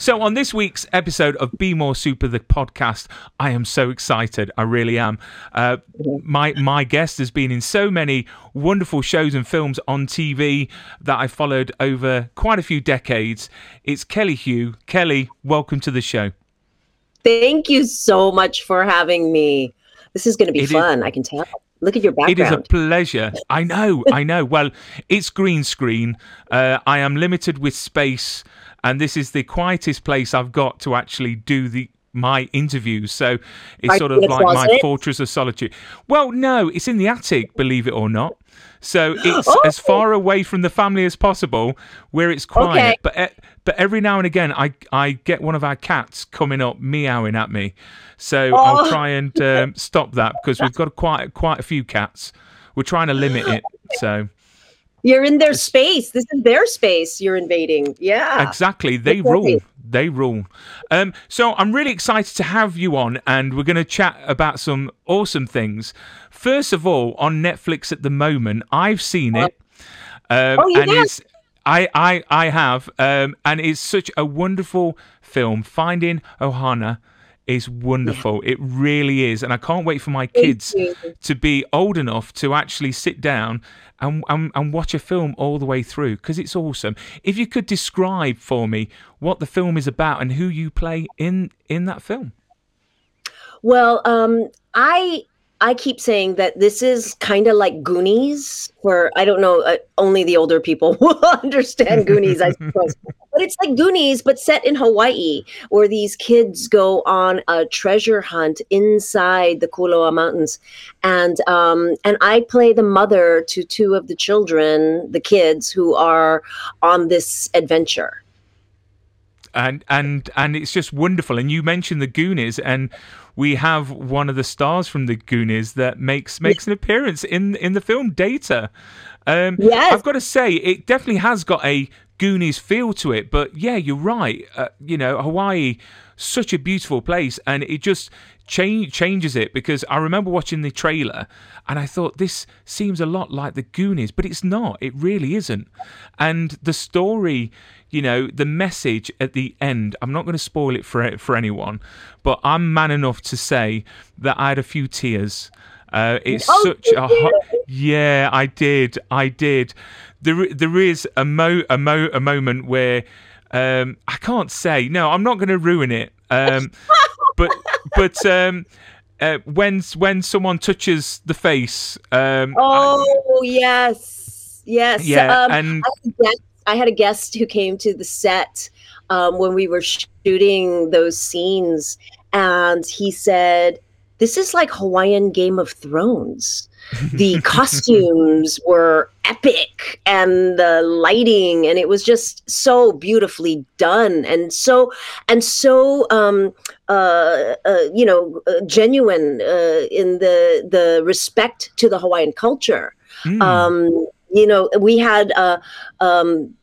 So, on this week's episode of Be More Super, the podcast, I am so excited. I really am. Uh, my my guest has been in so many wonderful shows and films on TV that I followed over quite a few decades. It's Kelly Hu. Kelly, welcome to the show. Thank you so much for having me. This is going to be It is- fun. I can tell. Look at your background. It is a pleasure. I know, I know. Well, it's green screen. Uh, I am limited with space, and this is the quietest place I've got to actually do the my interviews. So it's Are sort of like my closet? fortress of solitude. Well, no, it's in the attic, believe it or not. So it's Oh. as far away from the family as possible, where it's quiet. Okay. But but every now and again, I I get one of our cats coming up meowing at me. So I'll Oh. try and um, stop that because we've got quite quite a few cats. We're trying to limit it. So You're in their space. This is their space you're invading. Yeah. exactly, they Exactly. rule. They rule. Um, so I'm really excited to have you on, and we're going to chat about some awesome things. First of all, on Netflix at the moment, I've seen it, um, Oh, you and have? it's I I I have, um, and it's such a wonderful film. Finding Ohana is wonderful. It really is, and I can't wait for my kids to be old enough to actually sit down and, and, and watch a film all the way through because it's awesome. If you could describe for me what the film is about and who you play in in that film. Well, um, I I keep saying that this is kind of like Goonies, where I don't know, uh, only the older people will understand Goonies, I suppose. But it's like Goonies, but set in Hawaii, where these kids go on a treasure hunt inside the Kualoa Mountains, and um, and I play the mother to two of the children, the kids who are on this adventure. And and and it's just wonderful. And you mentioned the Goonies, and we have one of the stars from the Goonies that makes makes an appearance in in the film Data. Um, Yes. I've got to say, it definitely has got a Goonies feel to it. But yeah, you're right. Uh, you know, Hawaii, such a beautiful place, and it just change changes it because I remember watching the trailer and I thought this seems a lot like the Goonies, but it's not. It really isn't. And the story, you know, the message at the end. I'm not going to spoil it for for anyone, but I'm man enough to say that I had a few tears. Uh, it's Oh, such a hot, yeah, I did, I did. There, there is a mo, a mo, a moment where um, I can't say. No, I'm not going to ruin it. Um, but, but um, uh, when when someone touches the face, um, I- Oh yes, yes. yeah, Um, and I had a guest- I had a guest who came to the set um, when we were shooting those scenes, and he said, "This is like Hawaiian Game of Thrones." the costumes were epic and the lighting and it was just so beautifully done and so and so um uh, uh you know uh, genuine uh, in the the respect to the hawaiian culture mm, um you know we had uh um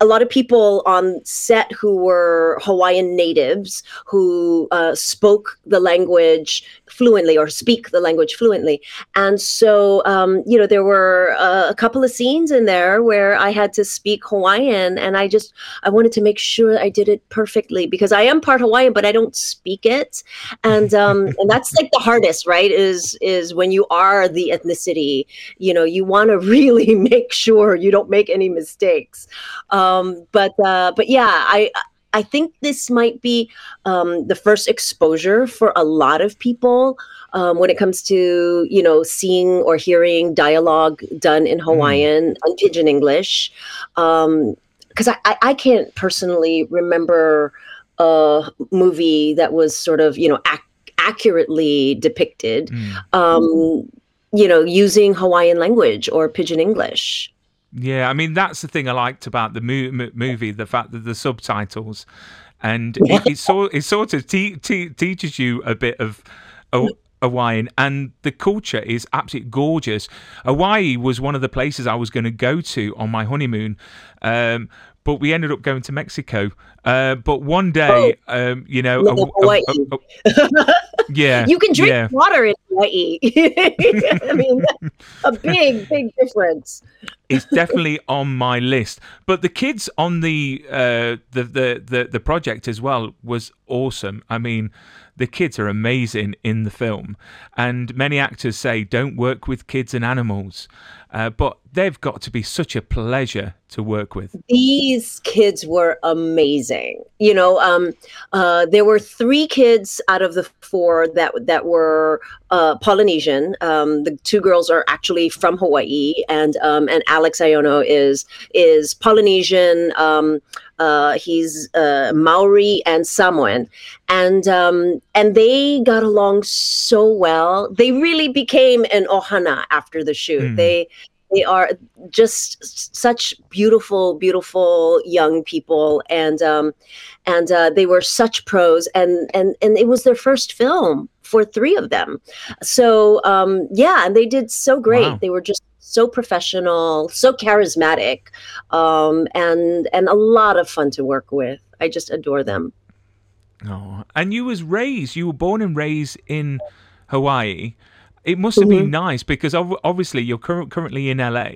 a lot of people on set who were Hawaiian natives who uh, spoke the language fluently or speak the language fluently. And so, um, you know, there were uh, a couple of scenes in there where I had to speak Hawaiian and I just, I wanted to make sure I did it perfectly because I am part Hawaiian, but I don't speak it. And, um, and that's like the hardest, right? Is, is when you are the ethnicity, you know, you want to really make sure you don't make any mistakes. Um, but, uh, but yeah, I, I think this might be um, the first exposure for a lot of people um, when it comes to you know seeing or hearing dialogue done in Hawaiian and Pidgin English. Because I, I, I can't personally remember a movie that was sort of you know ac- accurately depicted. mm. Um, you know, using Hawaiian language or Pidgin English. Yeah, I mean that's the thing I liked about the mo- mo- movie, the fact that the subtitles and it, it sort it sort of te- te- teaches you a bit of. Oh, Hawaiian and the culture is absolutely gorgeous. Hawaii was one of the places I was going to go to on my honeymoon, um, but we ended up going to Mexico. Uh, but one day, Oh. um, you know, Little Hawaii. yeah, you can drink yeah. water in Hawaii. I mean, a big, big difference. it's definitely on my list. But the kids on the uh, the, the the the project as well was awesome. I mean, the kids are amazing in the film, and many actors say don't work with kids and animals, uh, but they've got to be such a pleasure to work with. These kids were amazing. You know, um, uh, there were three kids out of the four that that were uh, Polynesian. Um, the two girls are actually from Hawaii, and um, and Alex Aiono is is Polynesian. Um, uh, he's uh, Maori and Samoan, and um, and they got along so well. They really became an ohana after the shoot. Mm. They they are just such beautiful, beautiful young people, and um, and uh, they were such pros, and and and it was their first film for three of them. So um, yeah, and they did so great. Wow. They were just so professional, so charismatic, um, and and a lot of fun to work with. I just adore them. Oh, and you was raised, you were born and raised in Hawaii. It must have been nice because obviously you're cur- currently in LA.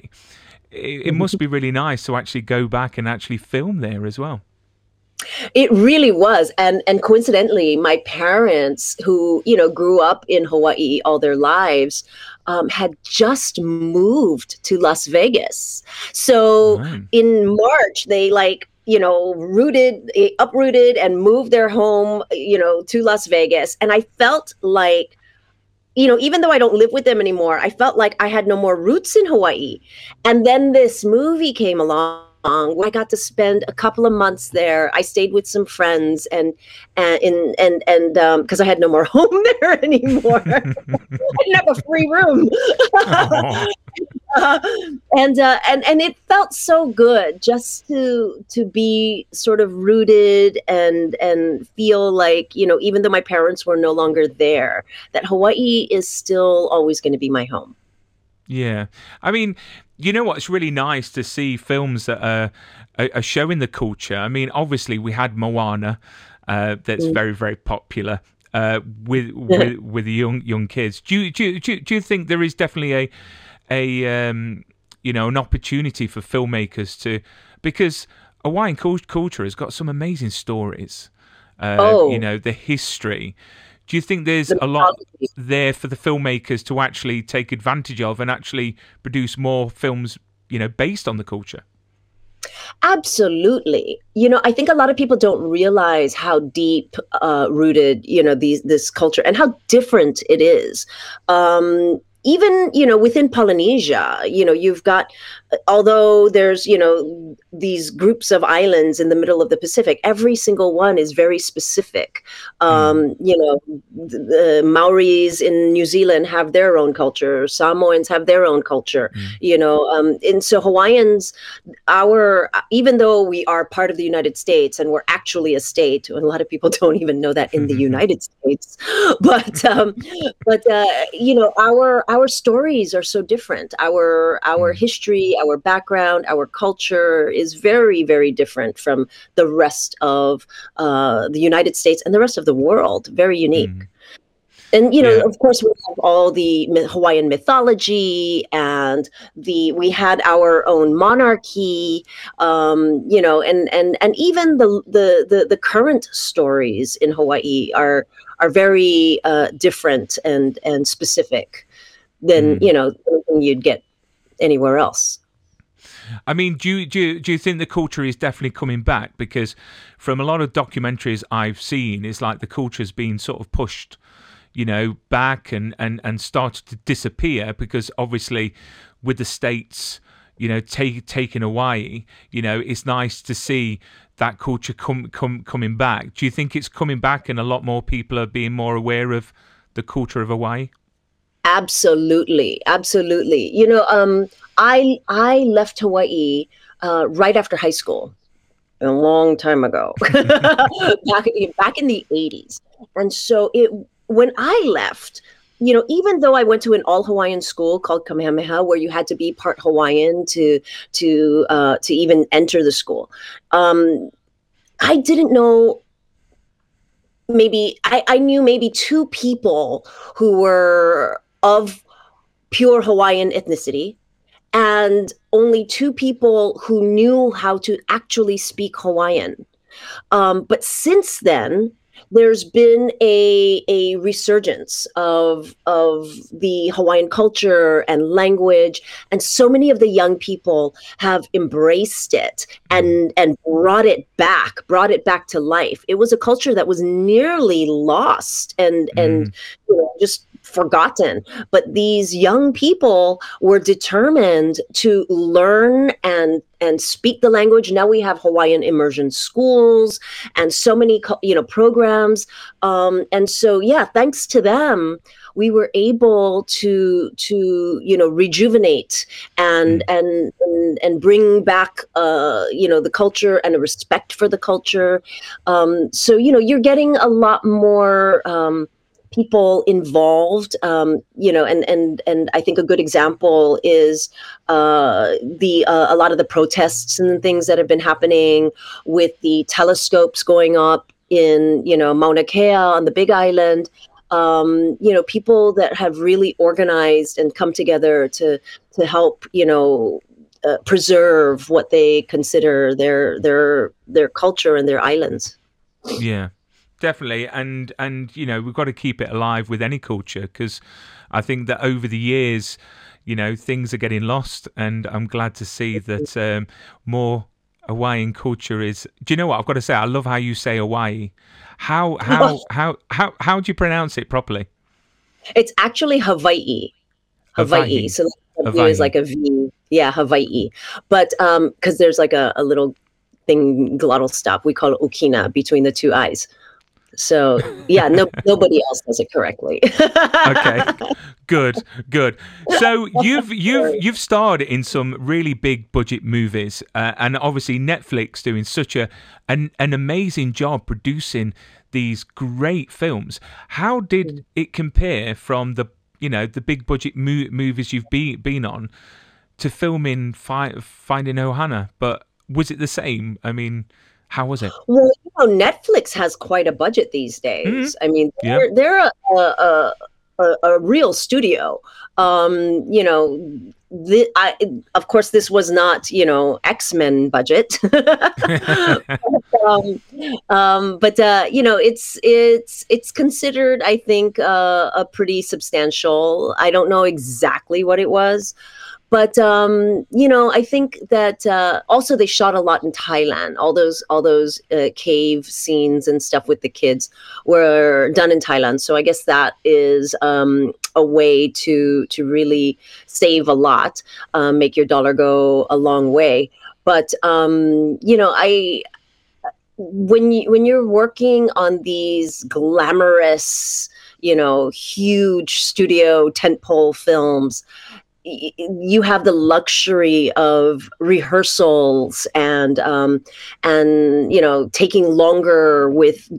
It, it must be really nice to actually go back and actually film there as well. It really was, and and coincidentally, my parents, who you know grew up in Hawaii all their lives, um, had just moved to Las Vegas. So Right. in March, they like you know rooted, eh, uprooted, and moved their home, you know, to Las Vegas. And I felt like, you know, even though I don't live with them anymore, I felt like I had no more roots in Hawaii. And then this movie came along. I got to spend a couple of months there. I stayed with some friends and and in and and um because I had no more home there anymore. I didn't have a free room. And uh, and and it felt so good just to to be sort of rooted and and feel like you know even though my parents were no longer there that Hawaii is still always going to be my home. yeah. I mean, you know what's really nice to see films that are, are, showing the culture. I mean, obviously we had Moana, uh, that's very very popular. Uh, with with with the young young kids, do you, do you, do you, do you think there is definitely a a um, you know an opportunity for filmmakers to because Hawaiian cult- culture has got some amazing stories. Uh, Oh. you know the history. Do you think there's The a lot there for the filmmakers to actually take advantage of and actually produce more films, you know, based on the culture? Absolutely. You know, I think a lot of people don't realize how deep uh, rooted, you know, these this culture and how different it is. Um, even you know within Polynesia, you know, you've got although there's you know these groups of islands in the middle of the Pacific, every single one is very specific. Um, You know, the, the Maoris in New Zealand have their own culture. Samoans have their own culture. You know, um, and so Hawaiians our even though we are part of the United States and we're actually a state, and a lot of people don't even know that in the United States, but um, but uh, you know our our stories are so different. Our our history, our background, our culture is very very different from the rest of uh, the United States and the rest of the world. Very unique. And you know, Yeah. of course, we have all the Hawaiian mythology, and the we had our own monarchy, um, you know, and and and even the the the, the current stories in Hawaii are are very uh, different and and specific than Mm. you know anything you'd get anywhere else. I mean, do you, do you, do you think the culture is definitely coming back? Because from a lot of documentaries I've seen, it's like the culture's been sort of pushed, you know, back and, and, and started to disappear because obviously with the states, you know, take, taking Hawaii, you know, it's nice to see that culture come, come coming back. Do you think it's coming back and a lot more people are being more aware of the culture of Hawaii? Absolutely, absolutely. You know, um, I I left Hawaii uh, right after high school, a long time ago, back back in the eighties. And so it when I left, you know, even though I went to an all Hawaiian school called Kamehameha, where you had to be part Hawaiian to to uh, to even enter the school, um, I didn't know. Maybe I, I knew maybe two people who were of pure Hawaiian ethnicity, and only two people who knew how to actually speak Hawaiian. Um, but since then, there's been a a resurgence of of the Hawaiian culture and language, and so many of the young people have embraced it and mm-hmm. and brought it back, brought it back to life. It was a culture that was nearly lost and and mm-hmm. you know, just forgotten. But these young people were determined to learn and and speak the language. Now we have Hawaiian immersion schools and so many you know programs. Um, and so yeah, thanks to them, we were able to to you know rejuvenate and mm. and, and and bring back uh, you know the culture and a respect for the culture. Um, so you know you're getting a lot more. Um, people involved um, you know and and and i think a good example is uh, the uh, a lot of the protests and things that have been happening with the telescopes going up in you know mauna kea on the big island. Um, you know people that have really organized and come together to to help you know uh, preserve what they consider their their their culture and their islands. Yeah definitely and and you know we've got to keep it alive with any culture because i think that over the years you know things are getting lost and i'm glad to see that um, more hawaiian culture is do you know what? I've got to say i love how you say hawaii. How how how how how do you pronounce it properly? It's actually hawaii. Hawaii, hawaii. so hawaii. is like a v. Yeah hawaii. But um because there's like a, a little thing glottal stop we call it okina between the two eyes so yeah, no, nobody else does it correctly. okay, good, good. So you've you've you've starred in some really big budget movies, uh, and obviously Netflix doing such a an an amazing job producing these great films. How did mm. it compare from the you know the big budget mo- movies you've been been on to filming Fi- Finding Ohana? But was it the same? I mean. How was it? Well, you know, Netflix has quite a budget these days. Mm-hmm. I mean, they're, they're a, a, a, a, real studio. Um, you know, the, I, of course, this was not, you know, X Men budget, um, um, but uh, you know, it's it's it's considered, I think, uh, a pretty substantial. I don't know exactly what it was, but um, you know, I think that uh, also they shot a lot in Thailand. All those all those uh, cave scenes and stuff with the kids were done in Thailand. So I guess that is um, a way to to really save a lot, um, make your dollar go a long way. But um, you know, I when you when you're working on these glamorous you know huge studio tentpole films you have the luxury of rehearsals and um, and you know taking longer with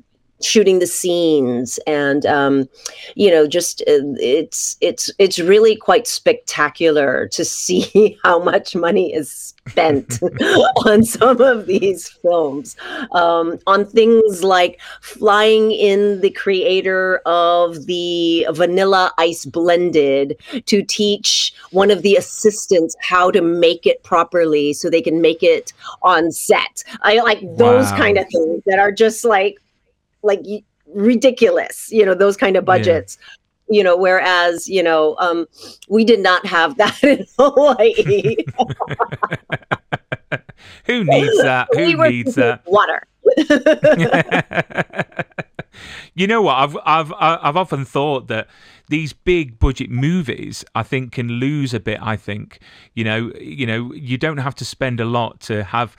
shooting the scenes and um, you know just uh, it's it's it's really quite spectacular to see how much money is spent on some of these films um, on things like flying in the creator of the vanilla ice blended to teach one of the assistants how to make it properly so they can make it on set i like those wow. kind of things that are just like like ridiculous you know those kind of budgets. Yeah. you know whereas you know um we did not have that in hawaii. Who needs that? Who we needs that? water. You know what? I've I've I've often thought that these big budget movies I think can lose a bit I think. You know you know you don't have to spend a lot to have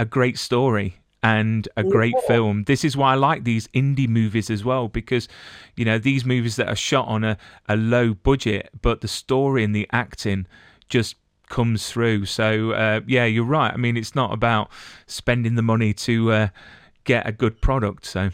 a great story and a great yeah. film. This is why I like these indie movies as well because, you know, these movies that are shot on a, a low budget, but the story and the acting just comes through. So uh, yeah, you're right. I mean, it's not about spending the money to uh, get a good product. So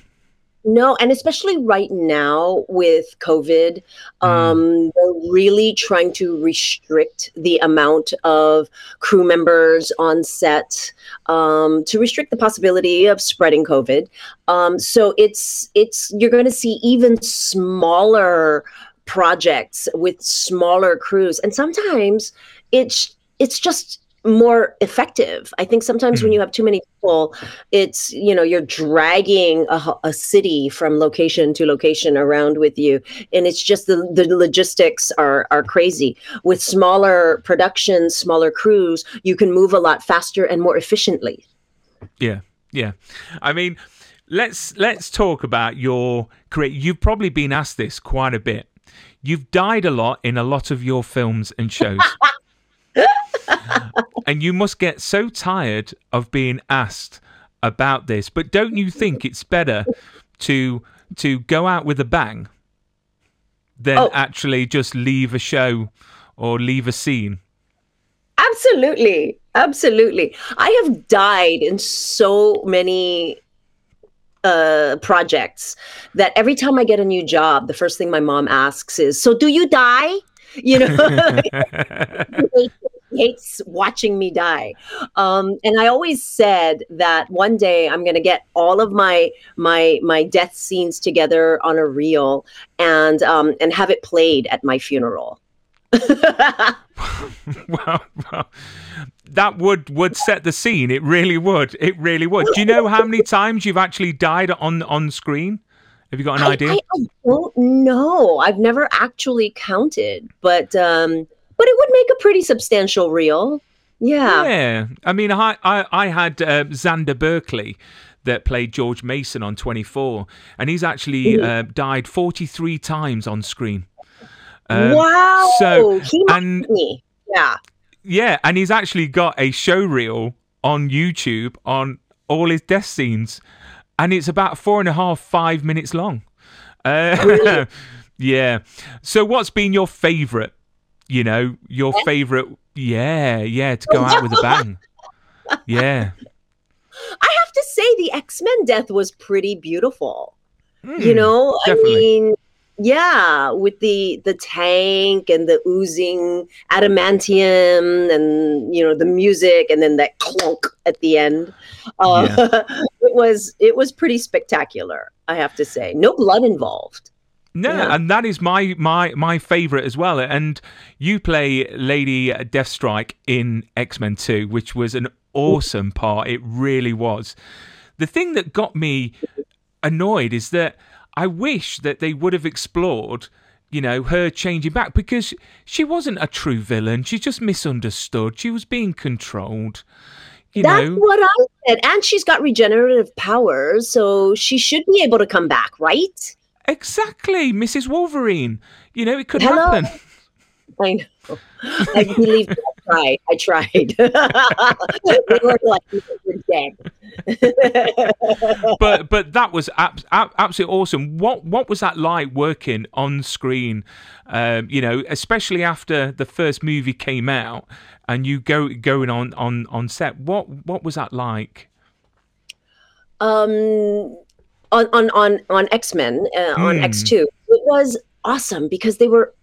no, and especially right now with COVID, um, they're really trying to restrict the amount of crew members on set um, to restrict the possibility of spreading COVID. Um, so it's it's you're going to see even smaller projects with smaller crews, and sometimes it's it's just more effective. I think sometimes when hmm. you have too many people, it's you know you're dragging a, a, city from location to location around with you, and it's just the the logistics are are crazy. With smaller productions, smaller crews, you can move a lot faster and more efficiently. Yeah, yeah. I mean, let's let's talk about your career. You've probably been asked this quite a bit. You've died a lot in a lot of your films and shows. and you must get so tired of being asked about this. But don't you think it's better to to go out with a bang than oh. actually just leave a show or leave a scene? Absolutely. Absolutely. I have died in so many uh, projects that every time I get a new job, the first thing my mom asks is, "So do you die?" You know, hates watching me die. Um, and I always said that one day I'm going to get all of my my my death scenes together on a reel and um, and have it played at my funeral. well, that would would set the scene. It really would. It really would. Do you know how many times you've actually died on on screen? Have you got an I, idea? I, I, don't know. I've never actually counted, but um, but it would make a pretty substantial reel. Yeah. Yeah. I mean, I I, I had uh, Xander Berkeley that played George Mason on 24, and he's actually mm-hmm. uh, died 43 times on screen. Um, wow. So he and me. yeah, yeah, and he's actually got a show reel on YouTube on all his death scenes, and it's about four and a half, five minutes long. Uh, really? yeah. So, what's been your favourite you know, your favorite. Yeah, yeah, to go out with a bang. Yeah. I have to say, the X Men death was pretty beautiful. Mm, you know, definitely. I mean, yeah, with the the tank and the oozing adamantium, and you know the music, and then that clunk at the end. Uh, yeah. it was it was pretty spectacular. I have to say, no blood involved. No, yeah. and that is my my my favorite as well. And you play Lady Deathstrike in X Men Two, which was an awesome part. It really was. The thing that got me annoyed is that I wish that they would have explored, you know, her changing back because she wasn't a true villain. She just misunderstood. She was being controlled. You That's know. what I said. And she's got regenerative powers, so she should be able to come back, right? Exactly, Mrs. Wolverine. You know, it could Hello? happen. I know. I believe I tried. I tried. they were like, dead. but but that was ab- ab- absolutely awesome. What what was that like working on screen? Um, you know, especially after the first movie came out and you go going on on on set. What what was that like? Um on on on on X Men uh, mm. on X two. It was awesome because they were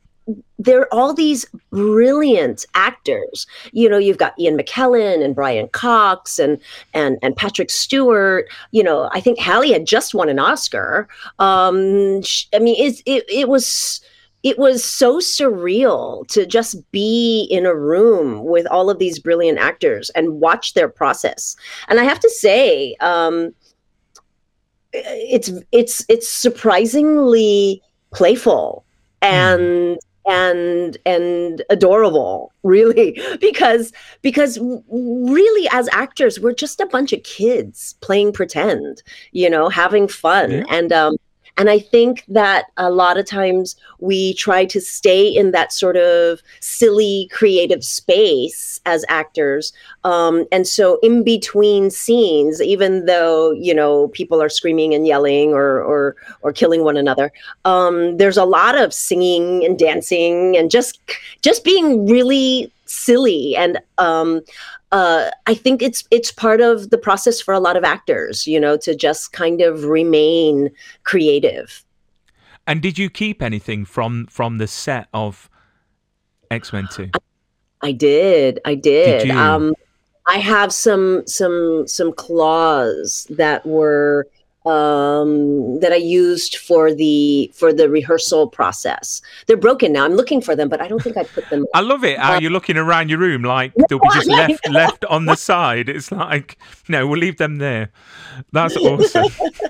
they're all these brilliant actors. You know, you've got Ian McKellen and Brian Cox and and and Patrick Stewart. You know, I think Halle had just won an Oscar. Um, I mean, it it it was it was so surreal to just be in a room with all of these brilliant actors and watch their process. And I have to say, um, it's it's it's surprisingly playful and mm. and and adorable really because because really as actors we're just a bunch of kids playing pretend you know having fun yeah. and um and I think that a lot of times we try to stay in that sort of silly creative space as actors. Um, and so in between scenes, even though, you know, people are screaming and yelling or, or, or killing one another, um, there's a lot of singing and dancing and just, just being really silly and um uh i think it's it's part of the process for a lot of actors you know to just kind of remain creative And did you keep anything from from the set of X Men Two? i did i did, you? um i have some some some claws that were um that i used for the for the rehearsal process they're broken now i'm looking for them but i don't think i put them I love it how you're looking around your room like they'll be just left left on the side. It's like no, we'll leave them there. That's awesome.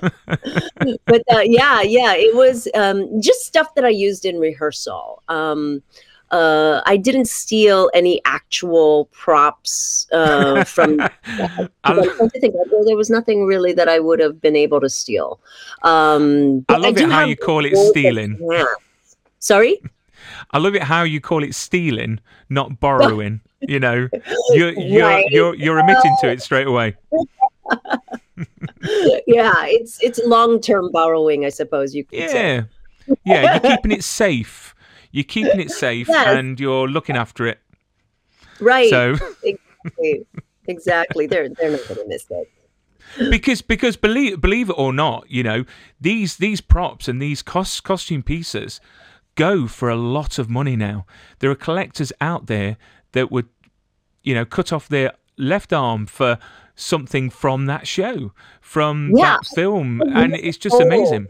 but uh, yeah, yeah, it was um, just stuff that I used in rehearsal. Um, uh, I didn't steal any actual props uh, from. I, I'm trying to think. There was nothing really that I would have been able to steal. Um, I love do it how you call it stealing. Sorry. I love it how you call it stealing, not borrowing. You know, you're you're Right. you're, you're admitting to it straight away. yeah, it's it's long term borrowing, I suppose you could say. Yeah, yeah. You're keeping it safe. You're keeping it safe, Yes. and you're looking after it. Right. So. exactly. exactly. They're they're not going to miss it. because because believe believe it or not, you know these these props and these cost costume pieces go for a lot of money now. There are collectors out there that would, you know, cut off their left arm for something from that show, from Yeah. that film, and it's just amazing.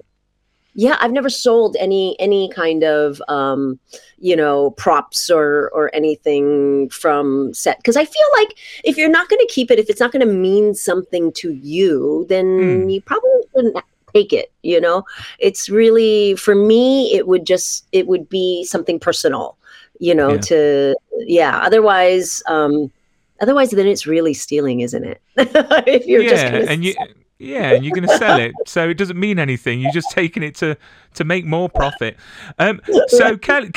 Yeah, I've never sold any any kind of um, you know props or or anything from set because I feel like if you're not going to keep it, if it's not going to mean something to you, then Mm. you probably shouldn't take it. You know, it's really for me, it would just it would be something personal. You know, Yeah. to yeah. Otherwise, um, otherwise, then it's really stealing, isn't it? if you're just yeah, gonna and you. Yeah, and you're going to sell it, so it doesn't mean anything. You're just taking it to to make more profit. Um, so, Kelly,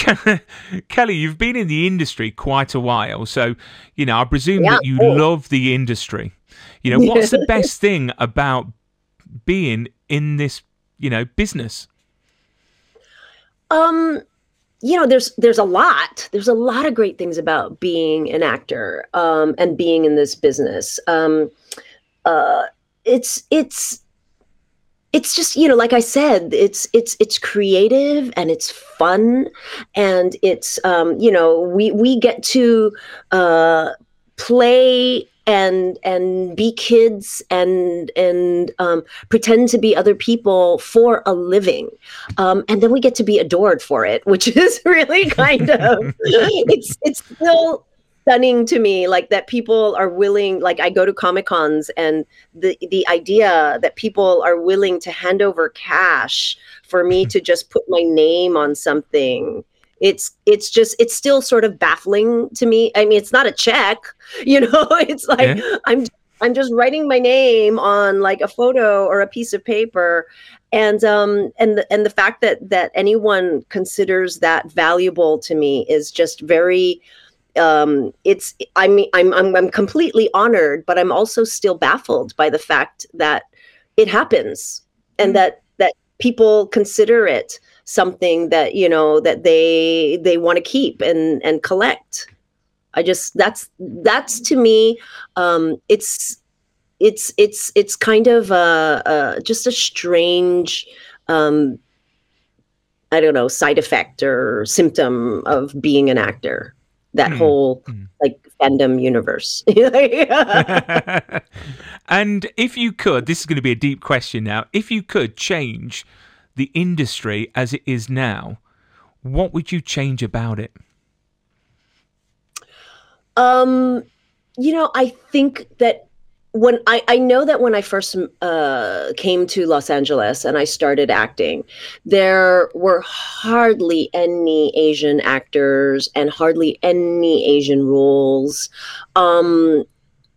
Kelly, you've been in the industry quite a while, so you know I presume Yeah, that you cool. love the industry. You know, what's the best thing about being in this, you know, business? Um, you know, there's there's a lot. There's a lot of great things about being an actor um, and being in this business. Um, uh, it's it's it's just you know, like I said, it's it's it's creative and it's fun, and it's um, you know, we we get to uh, play and and be kids and and um, pretend to be other people for a living. Um, and then we get to be adored for it, which is really kind of it's it's still stunning to me like that people are willing like I go to comic cons and the the idea that people are willing to hand over cash for me to just put my name on something. It's it's just it's still sort of baffling to me. I mean it's not a check you know? It's like Yeah. i'm i'm just writing my name on like a photo or a piece of paper. And um and the, and the fact that that anyone considers that valuable to me is just very um it's i mean i'm i'm, I'm completely honored but i'm also still baffled by the fact that it happens and that that people consider it something that you know that they they want to keep and and collect. I just that's that's to me um it's it's it's it's kind of a, a just a strange um i don't know side effect or symptom of being an actor that Hmm. whole Hmm. like fandom universe and if you could, this is going to be a deep question now. If you could change the industry as it is now, what would you change about it? Um, you know, I think that when I, I know that when I first uh, came to Los Angeles and I started acting, there were hardly any Asian actors and hardly any Asian roles. Um,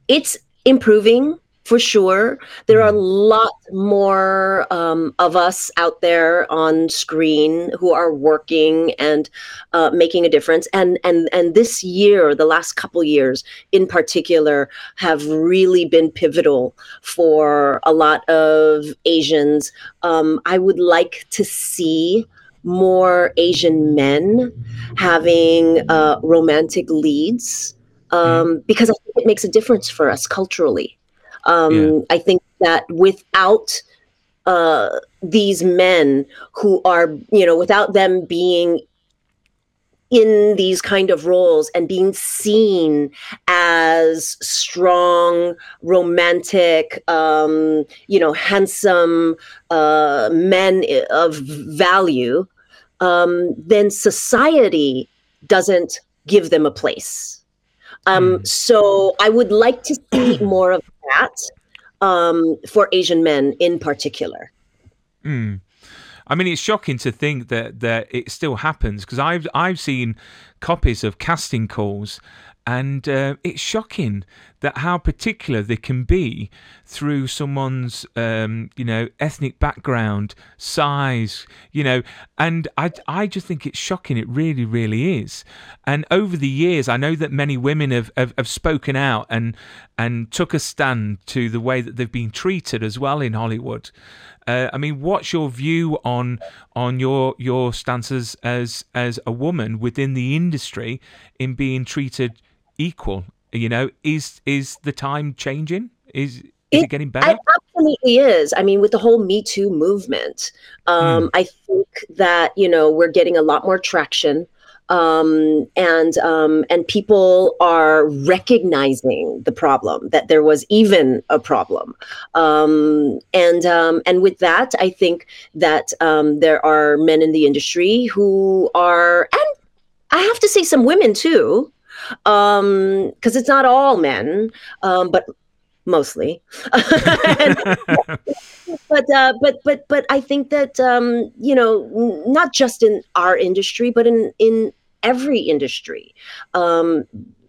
it's improving for sure. There are a lot more um, of us out there on screen who are working and uh, making a difference. And and and this year, the last couple years in particular, have really been pivotal for a lot of Asians. Um, I would like to see more Asian men having uh, romantic leads um, because I think it makes a difference for us culturally. Um, Yeah. I think that without uh, these men who are, you know, without them being in these kind of roles and being seen as strong, romantic, um, you know, handsome uh, men of value, um, then society doesn't give them a place. Um, So I would like to see more of that um, for Asian men in particular. Mm. I mean, it's shocking to think that that it still happens because I've I've seen copies of casting calls, and uh, it's shocking that how particular they can be through someone's um, you know ethnic background, size, you know, and I I just think it's shocking. It really, really is. And over the years, I know that many women have have, have spoken out and and took a stand to the way that they've been treated as well in Hollywood. Uh, I mean, what's your view on on your your stances as as a woman within the industry in being treated equal? You know, is is the time changing? Is is it, It- getting It better? absolutely is. I mean, with the whole Me Too movement, um, I think that you know we're getting a lot more traction, um, and um, and people are recognizing the problem that there was even a problem, um, and um, and with that, I think that um, there are men in the industry who are, and I have to say, some women too, because it's not all men, um, but mostly. And- but uh, but but but I think that um, you know not just in our industry, but in in every industry, um,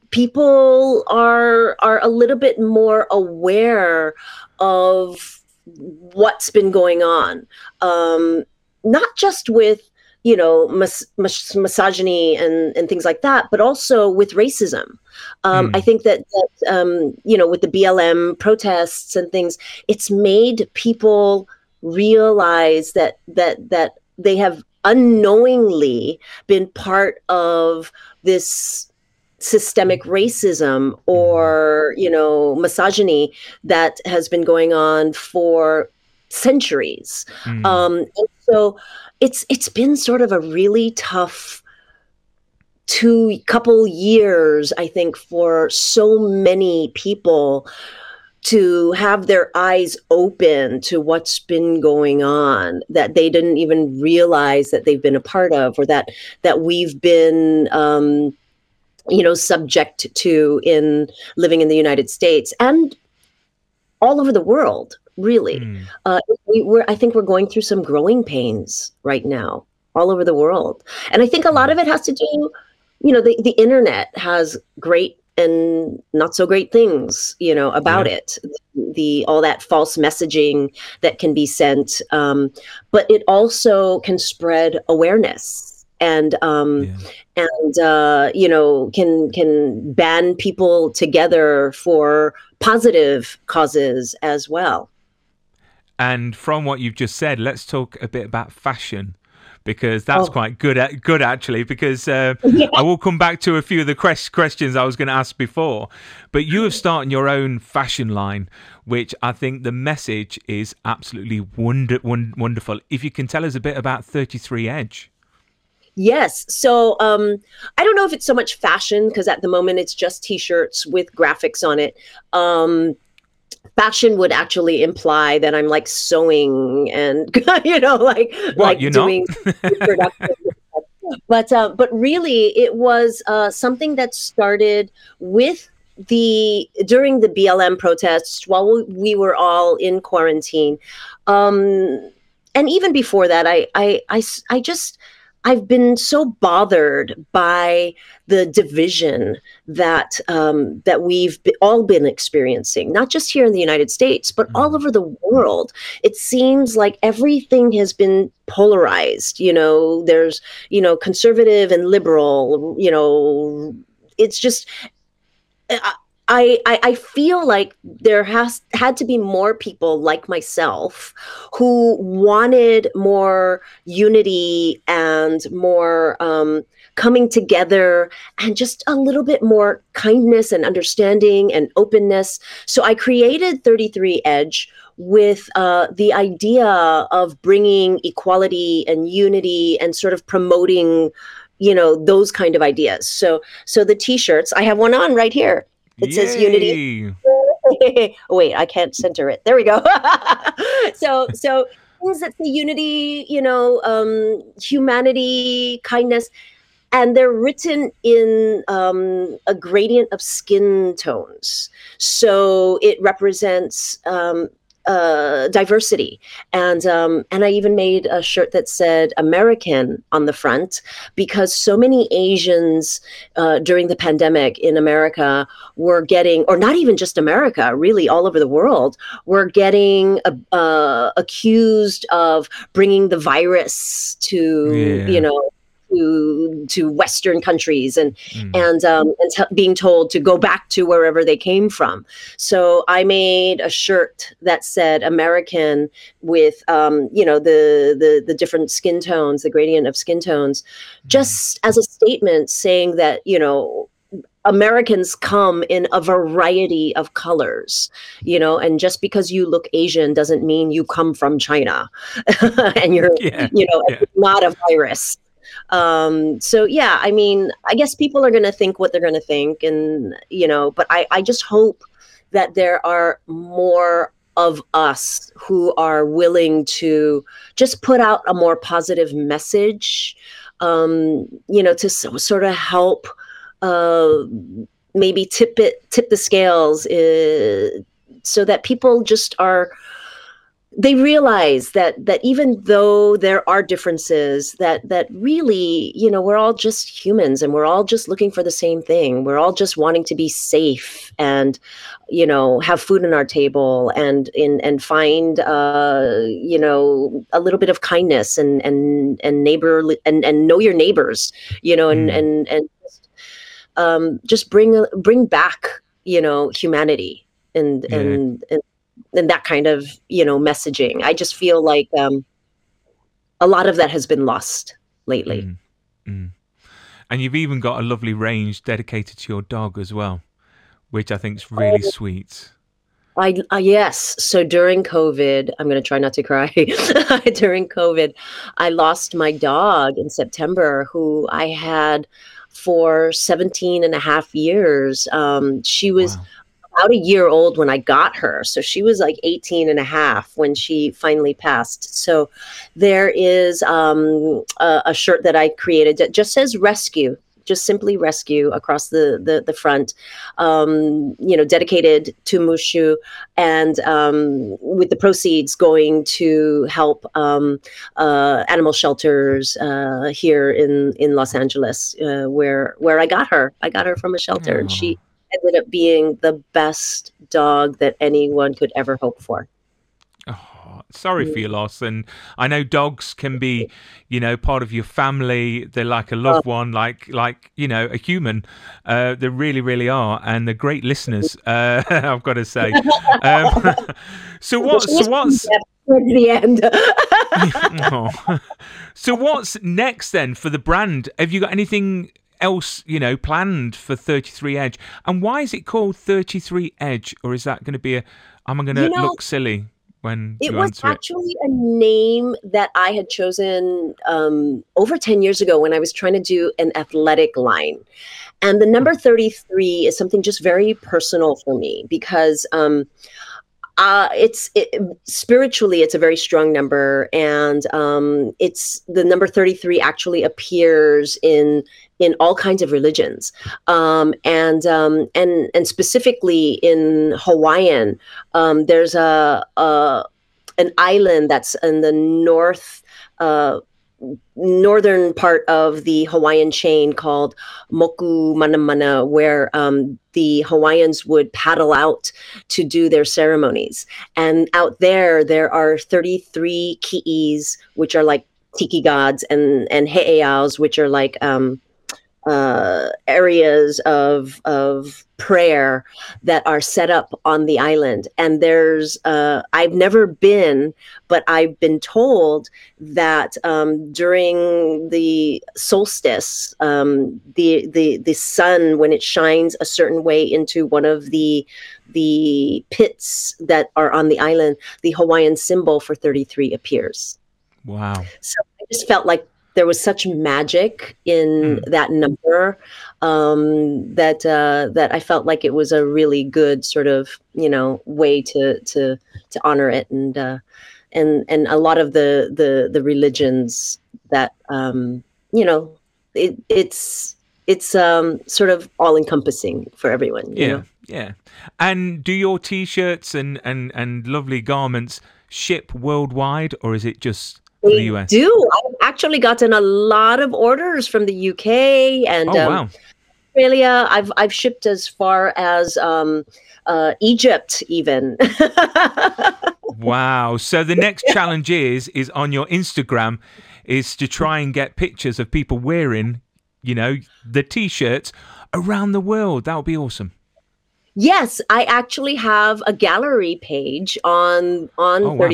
people are are a little bit more aware of what's been going on, um, not just with you know mis- mis- misogyny and and things like that, but also with racism. Um, Hmm. I think that, that um, you know with the BLM protests and things, it's made people realize that that that they have unknowingly been part of this systemic racism or you know misogyny that has been going on for centuries Mm. um and so it's it's been sort of a really tough two couple years i think for so many people to have their eyes open to what's been going on that they didn't even realize that they've been a part of or that that we've been um you know subject to in living in the united states and all over the world really Mm. uh, we, we're i think we're going through some growing pains right now all over the world and i think a lot of it has to do you know the, the internet has great and not so great things you know about Yeah. it the all that false messaging that can be sent um, but it also can spread awareness and um, Yeah. and uh, you know can can band people together for positive causes as well And from what you've just said, let's talk a bit about fashion because that's Oh. quite good. At, good actually, because uh, Yeah. I will come back to a few of the quest- questions I was going to ask before. But you have started your own fashion line, which I think the message is absolutely wonder- won- wonderful. If you can tell us a bit about Thirty Three Edge. Yes. So um, I don't know if it's so much fashion because at the moment it's just t-shirts with graphics on it. Um, fashion would actually imply that I'm like sewing and you know like What, like you're not? doing but uh, but really it was uh, something that started with the during the BLM protests while we- we were all in quarantine. Um, and even before that, I I I, I just, I've been so bothered by the division that um, that we've all been experiencing, not just here in the United States, but all over the world. It seems like everything has been polarized. You know, there's you know conservative and liberal. You know, it's just. I, I, I I feel like there has had to be more people like myself who wanted more unity and more um, coming together and just a little bit more kindness and understanding and openness. So I created 33 Edge with uh, the idea of bringing equality and unity and sort of promoting you know those kind of ideas so so the t-shirts i have one on right here it says unity. Oh, wait, I can't center it. There we go. so so things that say unity, you know, um, humanity, kindness, and they're written in um, a gradient of skin tones. So it represents um, uh, diversity, and um, and I even made a shirt that said American on the front because so many Asians uh, during the pandemic in America were getting, or not even just America, really all over the world, were getting uh, accused of bringing the virus to Yeah. you know to to Western countries and Mm. and um, and t- being told to go back to wherever they came from. So I made a shirt that said American with um, you know the the the different skin tones, the gradient of skin tones, just as a statement saying that you know. Americans come in a variety of colors, you know, and just because you look Asian doesn't mean you come from China and you're, Yeah, you know, yeah. not a virus um so yeah i mean i guess people are going to think what they're going to think and you know but i i just hope that there are more of us who are willing to just put out a more positive message um you know to s- sort of help uh maybe tip it tip the scales uh, so that people just are they realize that that even though there are differences that that really you know we're all just humans and we're all just looking for the same thing we're all just wanting to be safe and you know have food on our table and in and find uh you know a little bit of kindness and and and neighbor and and know your neighbors you know and Mm. and and just, um just bring bring back you know humanity and Yeah. and and and that kind of you know messaging i just feel like um a lot of that has been lost lately Mm. Mm. And you've even got a lovely range dedicated to your dog as well, which I think is really sweet. I, uh, yes. So during COVID, I'm going to try not to cry. during COVID, I lost my dog in September, who I had for 17 and a half years. Um, she was Wow. About a year old when I got her. So she was like 18 and a half when she finally passed. So there is um, a, a shirt that I created that just says rescue, just simply rescue across the, the, the front, um, you know, dedicated to Mushu and um, with the proceeds going to help um, uh, animal shelters uh, here in, in Los Angeles, uh, where, where I got her. I got her from a shelter and she ended up being the best dog that anyone could ever hope for. Oh, sorry for your loss. And I know dogs can be, you know, part of your family. They're like a loved one, like like you know, a human. Uh, they really, really are, and they're great listeners. Uh, I've got to say. Um, so what? So what's? The end. Oh. So what's next then for the brand? Have you got anything else, you know, planned for 33 Edge? And why is it called 33 Edge? Or is that going to be a? Am I going to You know, look silly when It was answer it? actually a name that I had chosen um, over 10 years ago when I was trying to do an athletic line. And the number 33 is something just very personal for me because um, uh, it's it, spiritually, it's a very strong number. And um, it's the number 33 actually appears in in all kinds of religions um, and um, and and specifically in Hawaiian um, there's a, a an island that's in the north uh, northern part of the Hawaiian chain called Moku Manamana, where um, the Hawaiians would paddle out to do their ceremonies. And out there, there are 33 ki'is, which are like tiki gods, and and heiaus, which are like um, uh, areas of of prayer that are set up on the island. And there's uh, I've never been, but I've been told that um, during the solstice, um, the the the sun when it shines a certain way into one of the the pits that are on the island, the Hawaiian symbol for 33 appears. Wow. So I just felt like there was such magic in Mm. that number um, that uh, that I felt like it was a really good sort of you know way to to to honor it and uh, and and a lot of the the the religions that um, you know it, it's it's um, sort of all encompassing for everyone. You Yeah. know? Yeah. And do your t-shirts and and and lovely garments ship worldwide or is it just for the US? do. I've actually gotten a lot of orders from the UK and Oh um, wow. Australia. I've I've shipped as far as um, uh, Egypt, even. Wow. So the next challenge is is on your Instagram is to try and get pictures of people wearing, you know, the t-shirts around the world. That would be awesome. yes, I actually have a gallery page on on Oh, wow.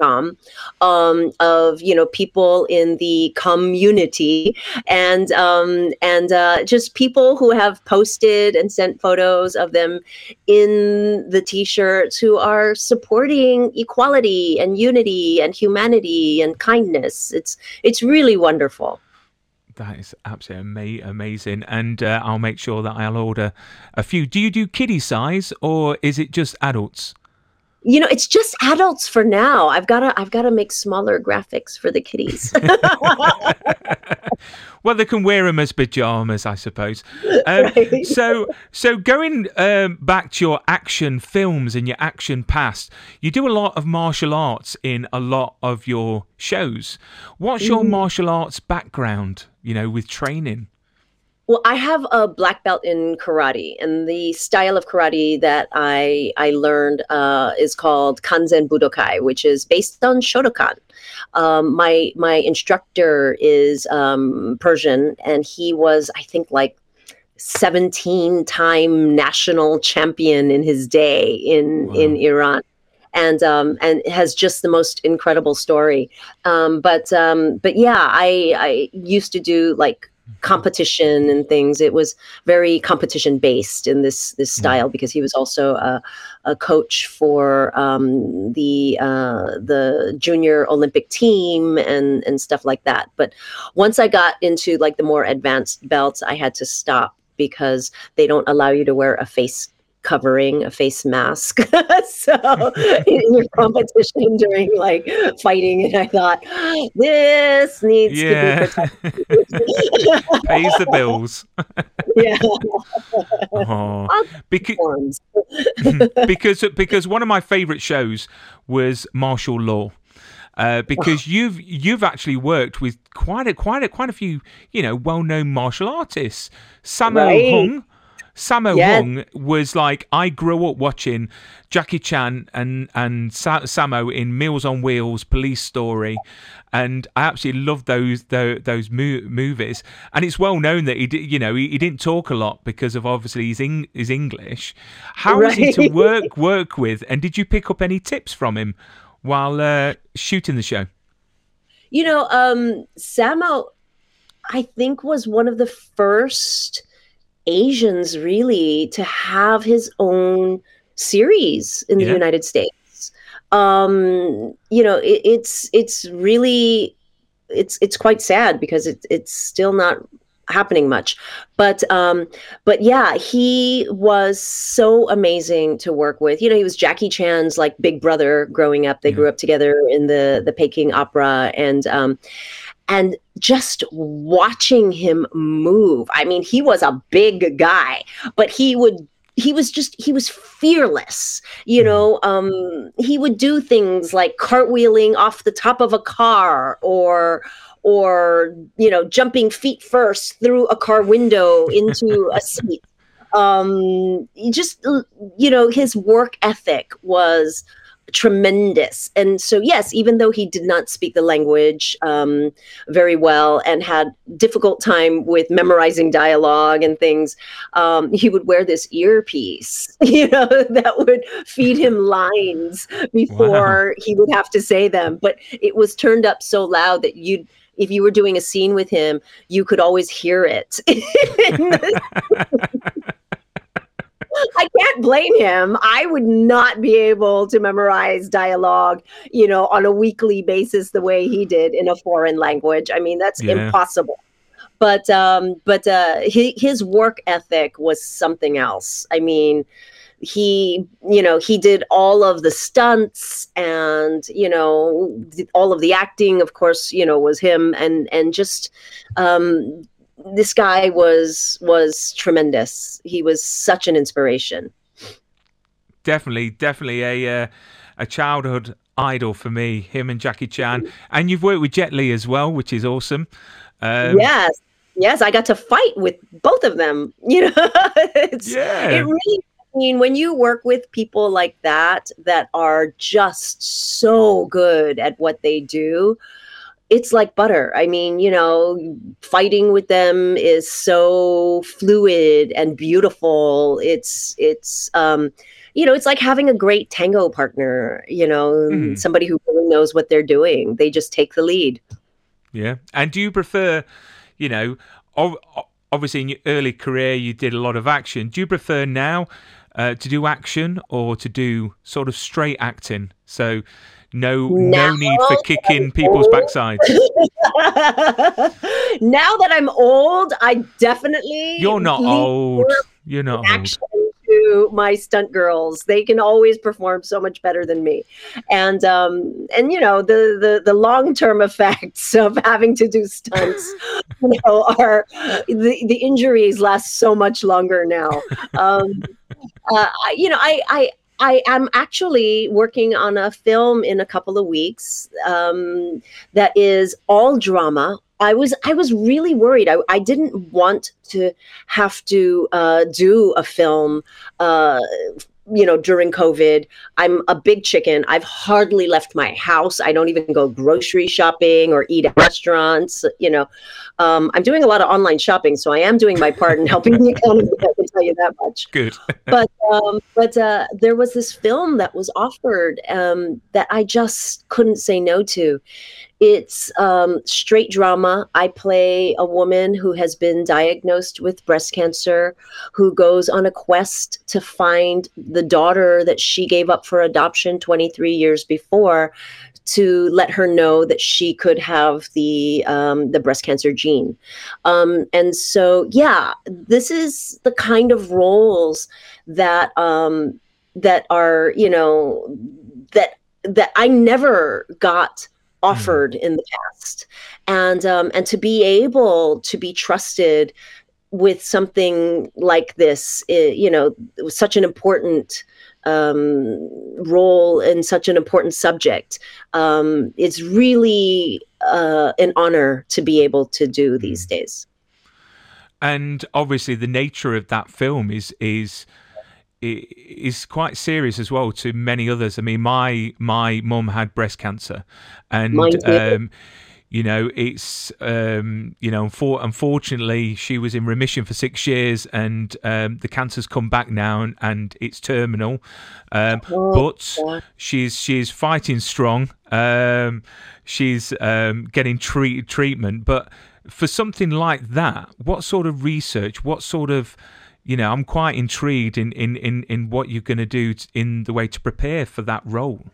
33edge.com um, of you know people in the community and um, and uh, just people who have posted and sent photos of them in the t-shirts who are supporting equality and unity and humanity and kindness. It's it's really wonderful. That is absolutely ama- amazing. And uh, I'll make sure that I'll order a few. Do you do kiddie size or is it just adults? You know, it's just adults for now. I've got to I've got to make smaller graphics for the kiddies. Well, they can wear them as pajamas, I suppose. Um, Right. So, so going um, back to your action films and your action past, you do a lot of martial arts in a lot of your shows. What's your martial arts background? You know, with training. Well, I have a black belt in karate, and the style of karate that I I learned uh, is called Kanzen Budokai, which is based on Shotokan. Um, my my instructor is um, Persian, and he was, I think, like 17 time national champion in his day in Wow. in Iran. And um, and has just the most incredible story, um, but um, but yeah, I I used to do like competition and things. It was very competition based in this this style because he was also a, a coach for um, the uh, the junior Olympic team and and stuff like that. But once I got into like the more advanced belts, I had to stop because they don't allow you to wear a face covering a face mask so in your competition during like fighting and i thought this needs Yeah, to be protected pays the bills. yeah Oh. Because, because because one of my favorite shows was martial law. Uh, because you've you've actually worked with quite a quite a quite a few you know well known martial artists. Sammo Right. Hung, Sammo Yes. Hung was like I grew up watching Jackie Chan and and Sa- Sammo in Meals on Wheels, Police Story, and I absolutely loved those those, those mo- movies. And it's well known that he did, you know he, he didn't talk a lot because of obviously his Eng- his English. How was he to work work with? And did you pick up any tips from him while uh, shooting the show? you know um Sammo i think was one of the first asians really to have his own series in the Yeah. united states. Um you know it, it's it's really it's it's quite sad because it, it's still not happening much. But um but yeah he was so amazing to work with. You know he was jackie chan's like big brother growing up. They Yeah. grew up together in the the peking opera. And um and just watching him move i mean he was a big guy but he would he was just he was fearless you Mhm. know um he would do things like cartwheeling off the top of a car or or you know jumping feet first through a car window into a seat um he just you know his work ethic was tremendous. And so, yes, even though he did not speak the language um, very well and had difficult time with memorizing dialogue and things, um, he would wear this earpiece, you know, that would feed him lines before wow. he would have to say them. But it was turned up so loud that you'd if you were doing a scene with him, you could always hear it. I can't blame him. I would not be able to memorize dialogue, you know, on a weekly basis the way he did in a foreign language. I mean, that's yeah. impossible. But um, but uh, his, his work ethic was something else. I mean, he you know he did all of the stunts and you know all of the acting of course you know was him and and just um this guy was was tremendous. He was such an inspiration. Definitely, definitely a uh, a childhood idol for me. Him and Jackie Chan, and you've worked with Jet Li as well, which is awesome. Um, yes, yes, I got to fight with both of them. You know, yeah, it really. I mean, when you work with people like that, that are just so good at what they do, it's like butter. I mean, you know, fighting with them is so fluid and beautiful. It's it's um you know, it's like having a great tango partner, you know, mm. somebody who really knows what they're doing. They just take the lead. Yeah. And do you prefer, you know, obviously in your early career you did a lot of action. Do you prefer now uh, to do action or to do sort of straight acting? So no, now, no need for kicking people's backsides. now that I'm old, I definitely. You're not old. You're not old. To my stunt girls, they can always perform so much better than me, and um, and you know the the the long term effects of having to do stunts, you know, are the the injuries last so much longer now. Um, uh, you know, I I I am actually working on a film in a couple of weeks um, that is all drama. I was I was really worried. I, I didn't want to have to uh, do a film uh, you know, during COVID, I'm a big chicken. I've hardly left my house. I don't even go grocery shopping or eat at restaurants. You know, um, I'm doing a lot of online shopping, so I am doing my part in helping the economy. I can tell you that much. Good. but um, but uh, there was this film that was offered um, that I just couldn't say no to, it's um, straight drama. I play a woman who has been diagnosed with breast cancer, who goes on a quest to find the daughter that she gave up for adoption 23 years before to let her know that she could have the um, the breast cancer gene. Um, and so, yeah, this is the kind of roles that um, that are you know that that I never got offered mm. in the past and um, and to be able to be trusted with something like this you know such an important um, role in such an important subject um, it's really uh, an honor to be able to do these mm. days and obviously the nature of that film is is is quite serious as well to many others. I mean, my my mum had breast cancer, and um, you know, it's um, you know, for, unfortunately, she was in remission for six years, and um, the cancer's come back now, and, and it's terminal. Um, oh, but she's she's fighting strong. Um, she's um, getting treat, treatment, but for something like that, what sort of research? What sort of you know, I'm quite intrigued in in in, in what you're going to do in the way to prepare for that role.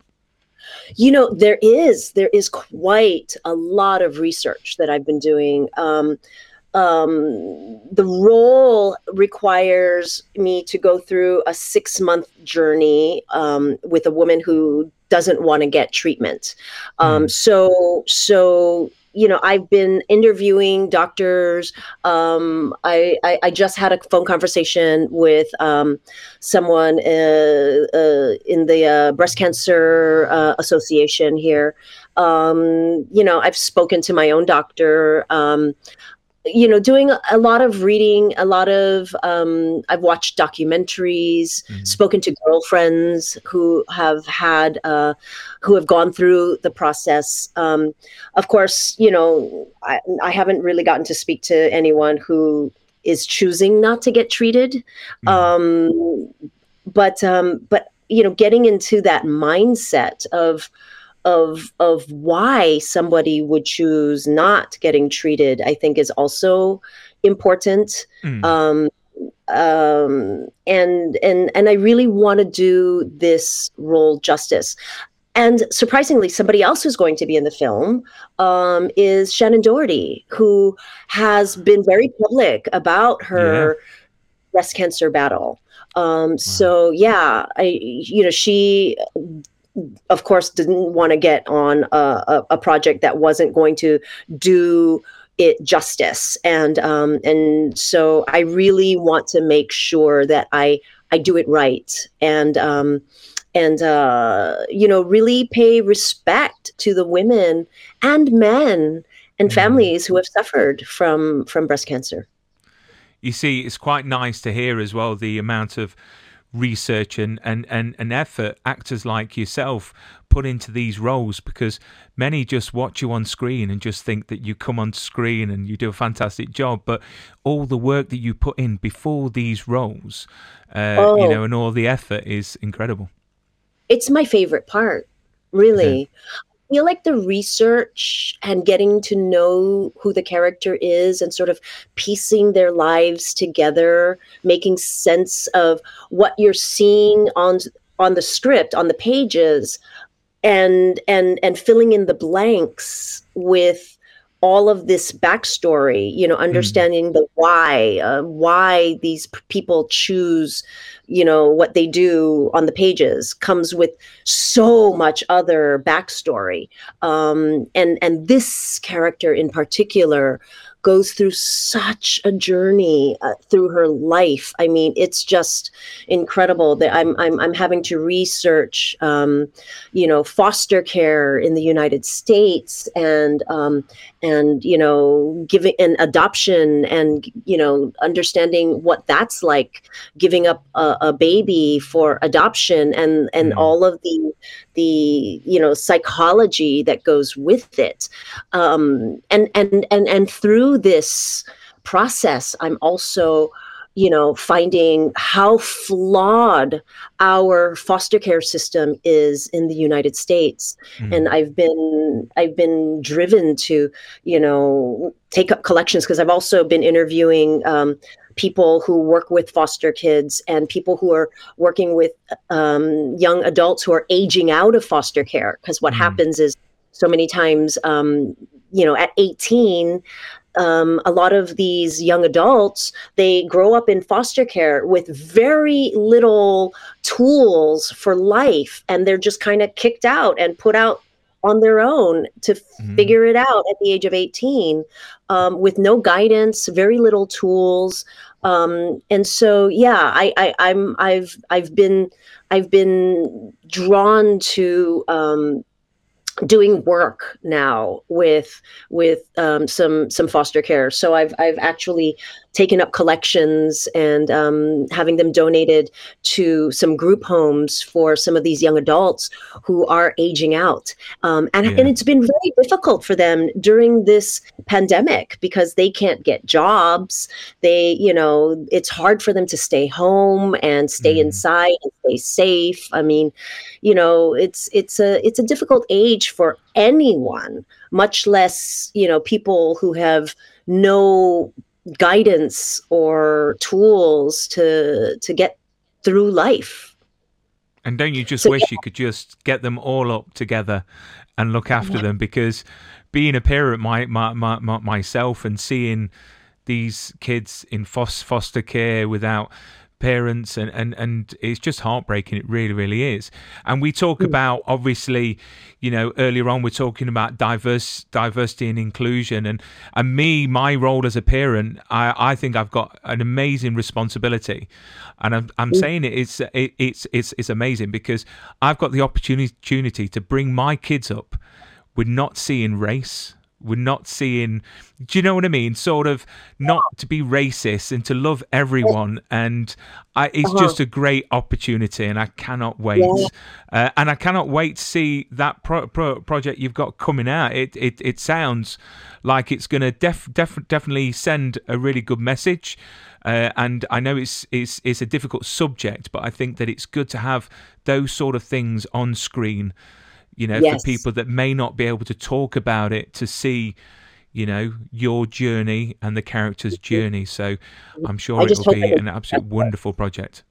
You know, there is there is quite a lot of research that I've been doing. Um, um, the role requires me to go through a six month journey um, with a woman who doesn't want to get treatment. Um, mm. So, so you know, I've been interviewing doctors. Um, I, I, I just had a phone conversation with um, someone uh, uh, in the uh, breast cancer uh, association here. Um, you know, I've spoken to my own doctor. You know doing a lot of reading a lot of um, i've watched documentaries Mm. spoken to girlfriends who have had uh, who have gone through the process. Um, of course you know I, I haven't really gotten to speak to anyone who is choosing not to get treated. Um, but um, but you know getting into that mindset of of of why somebody would choose not getting treated i think is also important. Mm. um um and and and i really want to do this role justice. And surprisingly somebody else who's going to be in the film um, is Shannen Doherty who has been very public about her breast cancer battle. Um so yeah i you know she of course didn't want to get on a, a, project that wasn't going to do it justice. And um and so i really want to make sure that i i do it right. And um and uh you know really pay respect to the women and men and families who have suffered from from breast cancer. You see, it's quite nice to hear as well the amount of research and, and, and, and effort actors like yourself put into these roles because many just watch you on screen and just think that you come on screen and you do a fantastic job but all the work that you put in before these roles uh, you Oh. know and all the effort is incredible. It's my favorite part really feel like the research and getting to know who the character is and sort of piecing their lives together making sense of what you're seeing on on the script on the pages and and and filling in the blanks with all of this backstory you know understanding the why uh, why these people choose you know what they do on the pages comes with so much other backstory. Um, and and this character in particular goes through such a journey uh, through her life. I mean it's just incredible that i'm i'm, I'm having to research um, you know foster care in the united states and um, and you know giving an adoption and you know understanding what that's like giving up a, a baby for adoption and and Mm. all of the the you know psychology that goes with it um and and and and through this process i'm also you know finding how flawed our foster care system is in the united states Mm. and i've been i've been driven to you know take up collections because i've also been interviewing um, people who work with foster kids and people who are working with um, young adults who are aging out of foster care because what Mm. happens is so many times um, you know at 18 um, a lot of these young adults they grow up in foster care with very little tools for life and they're just kind of kicked out and put out on their own to Mhm. figure it out at the age of 18 um, with no guidance very little tools um, and so yeah I, I i'm i've i've been i've been drawn to um, doing work now with with um, some some foster care. So I've I've actually taken up collections and um, having them donated to some group homes for some of these young adults who are aging out. Um, and Yeah. and it's been very difficult for them during this pandemic because they can't get jobs. They you know it's hard for them to stay home and stay Mhm. inside and stay safe. I mean you know it's it's a it's a difficult age for anyone much less you know people who have no guidance or tools to to get through life. And don't you just So, wish you could just get them all up together and look after them? Because being a parent, my, my, my, my myself, and seeing these kids in foster care without parents and, and and it's just heartbreaking it really really is. And we talk hmm. about obviously you know earlier on we're talking about diverse diversity and inclusion. And and me my role as a parent i i think i've got an amazing responsibility. And i'm, I'm hmm. saying it it's it, it's it's it's amazing because i've got the opportunity opportunity to bring my kids up with not seeing race We're not seeing. Do you know what I mean? Sort of not to be racist and to love everyone, and I, it's Uh-huh. just a great opportunity, and I cannot wait. Yeah. Uh, and I cannot wait to see that pro- pro- project you've got coming out. It it, it sounds like it's going to def- def- definitely send a really good message. Uh, and I know it's, it's it's a difficult subject, but I think that it's good to have those sort of things on screen. You know, Yes. for people that may not be able to talk about it, to see, you know, your journey and the character's journey. So I'm sure it will be an absolute wonderful project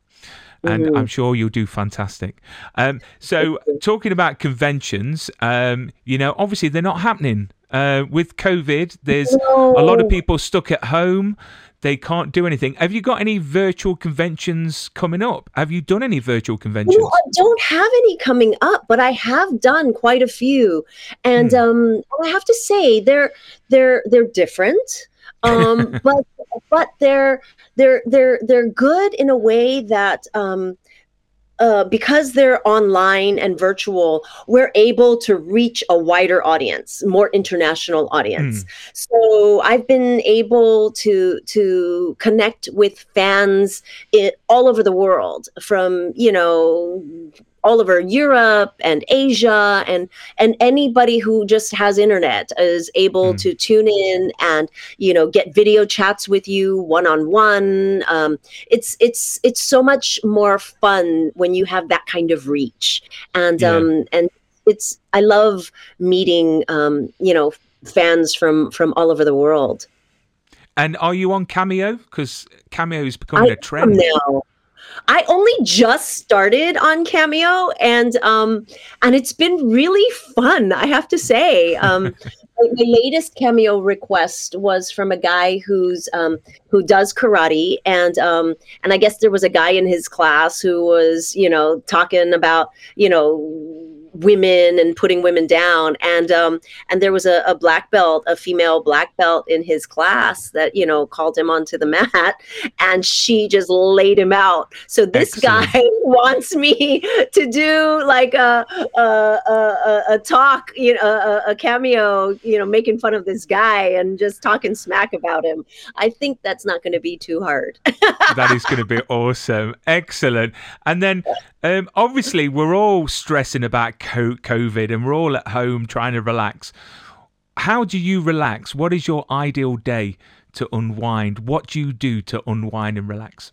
and Mm-hmm. I'm sure you'll do fantastic. Um, so, talking about conventions, um, you know, obviously they're not happening uh, with COVID. There's a lot of people stuck at home; they can't do anything. Have you got any virtual conventions coming up? Have you done any virtual conventions? Know, I don't have any coming up, but I have done quite a few, and um, I have to say they're they're they're different, um, but but they're they're they're they're good in a way that um, uh, because they're online and virtual, we're able to reach a wider audience, more international audience. So I've been able to to connect with fans i all over the world, from you know all over Europe and Asia and and anybody who just has internet is able Mm. to tune in and you know get video chats with you one on one. Um, it's it's it's so much more fun when you have that kind of reach and Yeah. um and it's I love meeting um you know fans from from all over the world. And are you on Cameo? Because Cameo is becoming I a trend. am now. I only just started on Cameo, and um, and it's been really fun. I have to say, um, my latest Cameo request was from a guy who's um, who does karate, and um, and I guess there was a guy in his class who was, you know, talking about, you know women and putting women down and um and there was a, a black belt a female black belt in his class that you know called him onto the mat and she just laid him out so this Excellent. guy wants me to do like a a, a, a- talk you know a, a cameo you know making fun of this guy and just talking smack about him i think that's not going to be too hard that is going to be awesome. Excellent. And then, um, obviously, we're all stressing about co- COVID and we're all at home trying to relax. How do you relax? What is your ideal day to unwind? What do you do to unwind and relax?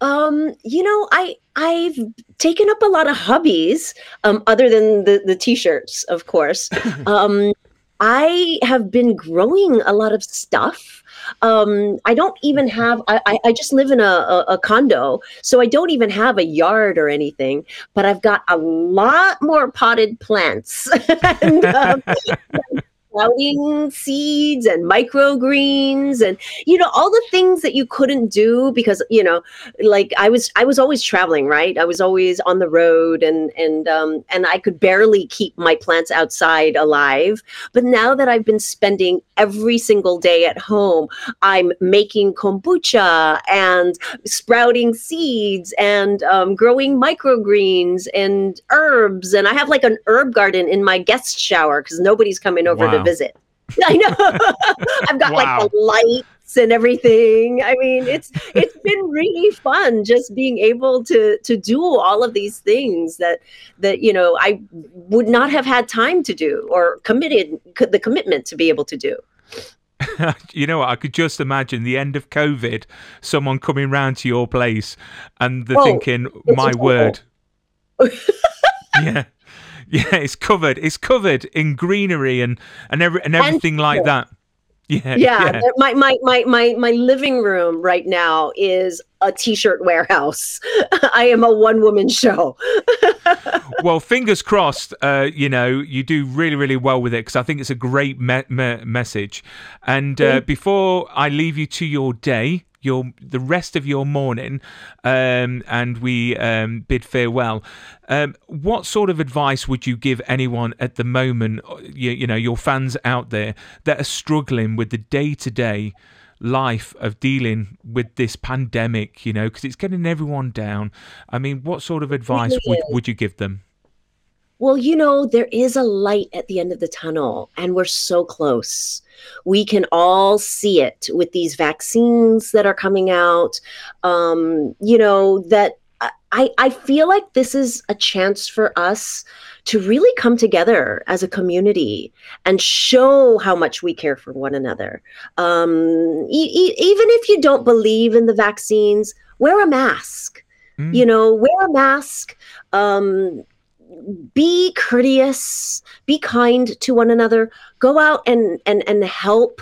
Um, you know, I I've taken up a lot of hobbies, um, other than the the t-shirts, of course. um, I have been growing a lot of stuff. Um, I don't even have. I, I, just live in a, a, a condo, so I don't even have a yard or anything. But I've got a lot more potted plants. and, um, sprouting seeds and microgreens and you know all the things that you couldn't do because you know like i was i was always traveling right i was always on the road and and um and i could barely keep my plants outside alive but now that i've been spending every single day at home i'm making kombucha and sprouting seeds and um, growing microgreens and herbs and i have like an herb garden in my guest shower because nobody's coming over Wow. to visit. I know. I've got like the lights and everything. I mean it's it's been really fun just being able to to do all of these things that that you know i would not have had time to do or committed the commitment to be able to do. You know what? I could just imagine the end of COVID, someone coming round to your place and they're Oh, thinking, my word. yeah. Yeah, it's covered. It's covered in greenery and and every and everything like that. Yeah, yeah, th- my, my my my my living room right now is a t-shirt warehouse i am a one woman show well, fingers crossed. Uh, you know, you do really, really well with it because I think it's a great me- me- message. And uh, before I leave you to your day, your the rest of your morning, um, and we um, bid farewell. Um, what sort of advice would you give anyone at the moment? uh, You, you know, your fans out there that are struggling with the day to day life of dealing with this pandemic, you know, because it's getting everyone down. I mean, what sort of advice would, would you give them? Well, you know, there is a light at the end of the tunnel, and we're so close. We can all see it with these vaccines that are coming out. Um, you know, that I, I feel like this is a chance for us to really come together as a community and show how much we care for one another. Um, e- e- even if you don't believe in the vaccines, wear a mask. Mm. You know, wear a mask. Um, be courteous, be kind to one another. Go out and and and help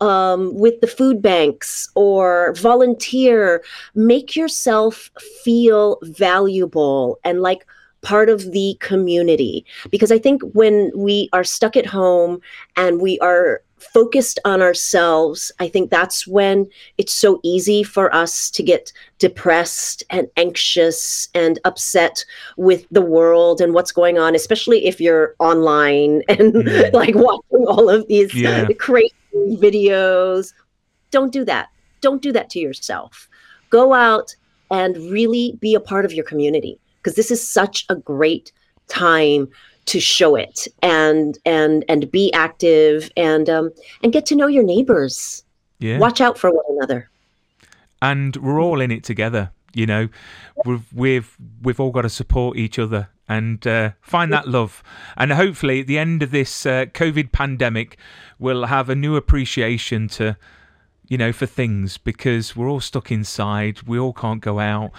um, with the food banks or volunteer. Make yourself feel valuable and like part of the community. Because I think when we are stuck at home and we are focused on ourselves, I think that's when it's so easy for us to get depressed and anxious and upset with the world and what's going on, especially if you're online and mm. like watching all of these yeah. crazy videos. Don't do that. Don't do that to yourself. Go out and really be a part of your community because this is such a great time to show it and and and be active and um and get to know your neighbors. Yeah. Watch out for one another. And we're all in it together you know. We've we've we've all got to support each other and uh, find that love. And hopefully at the end of this uh, covid pandemic we'll have a new appreciation to you know for things because we're all stuck inside we all can't go out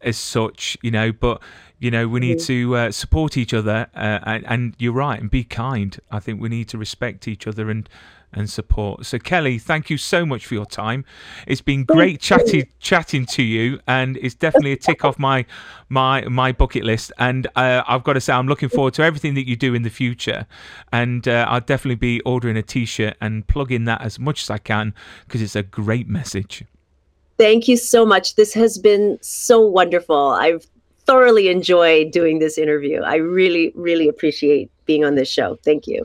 as such you know but you know, we need to uh, support each other, uh, and, and, you're right, and be kind. I think we need to respect each other and and support. So, Kelly, thank you so much for your time. It's been great chatting chatting to you, and it's definitely a tick off my my my bucket list. And uh, I've got to say, I'm looking forward to everything that you do in the future. And uh, I'll definitely be ordering a T-shirt and plugging that as much as I can because it's a great message. Thank you so much. This has been so wonderful. I've thoroughly enjoyed doing this interview. I really, really appreciate being on this show. Thank you.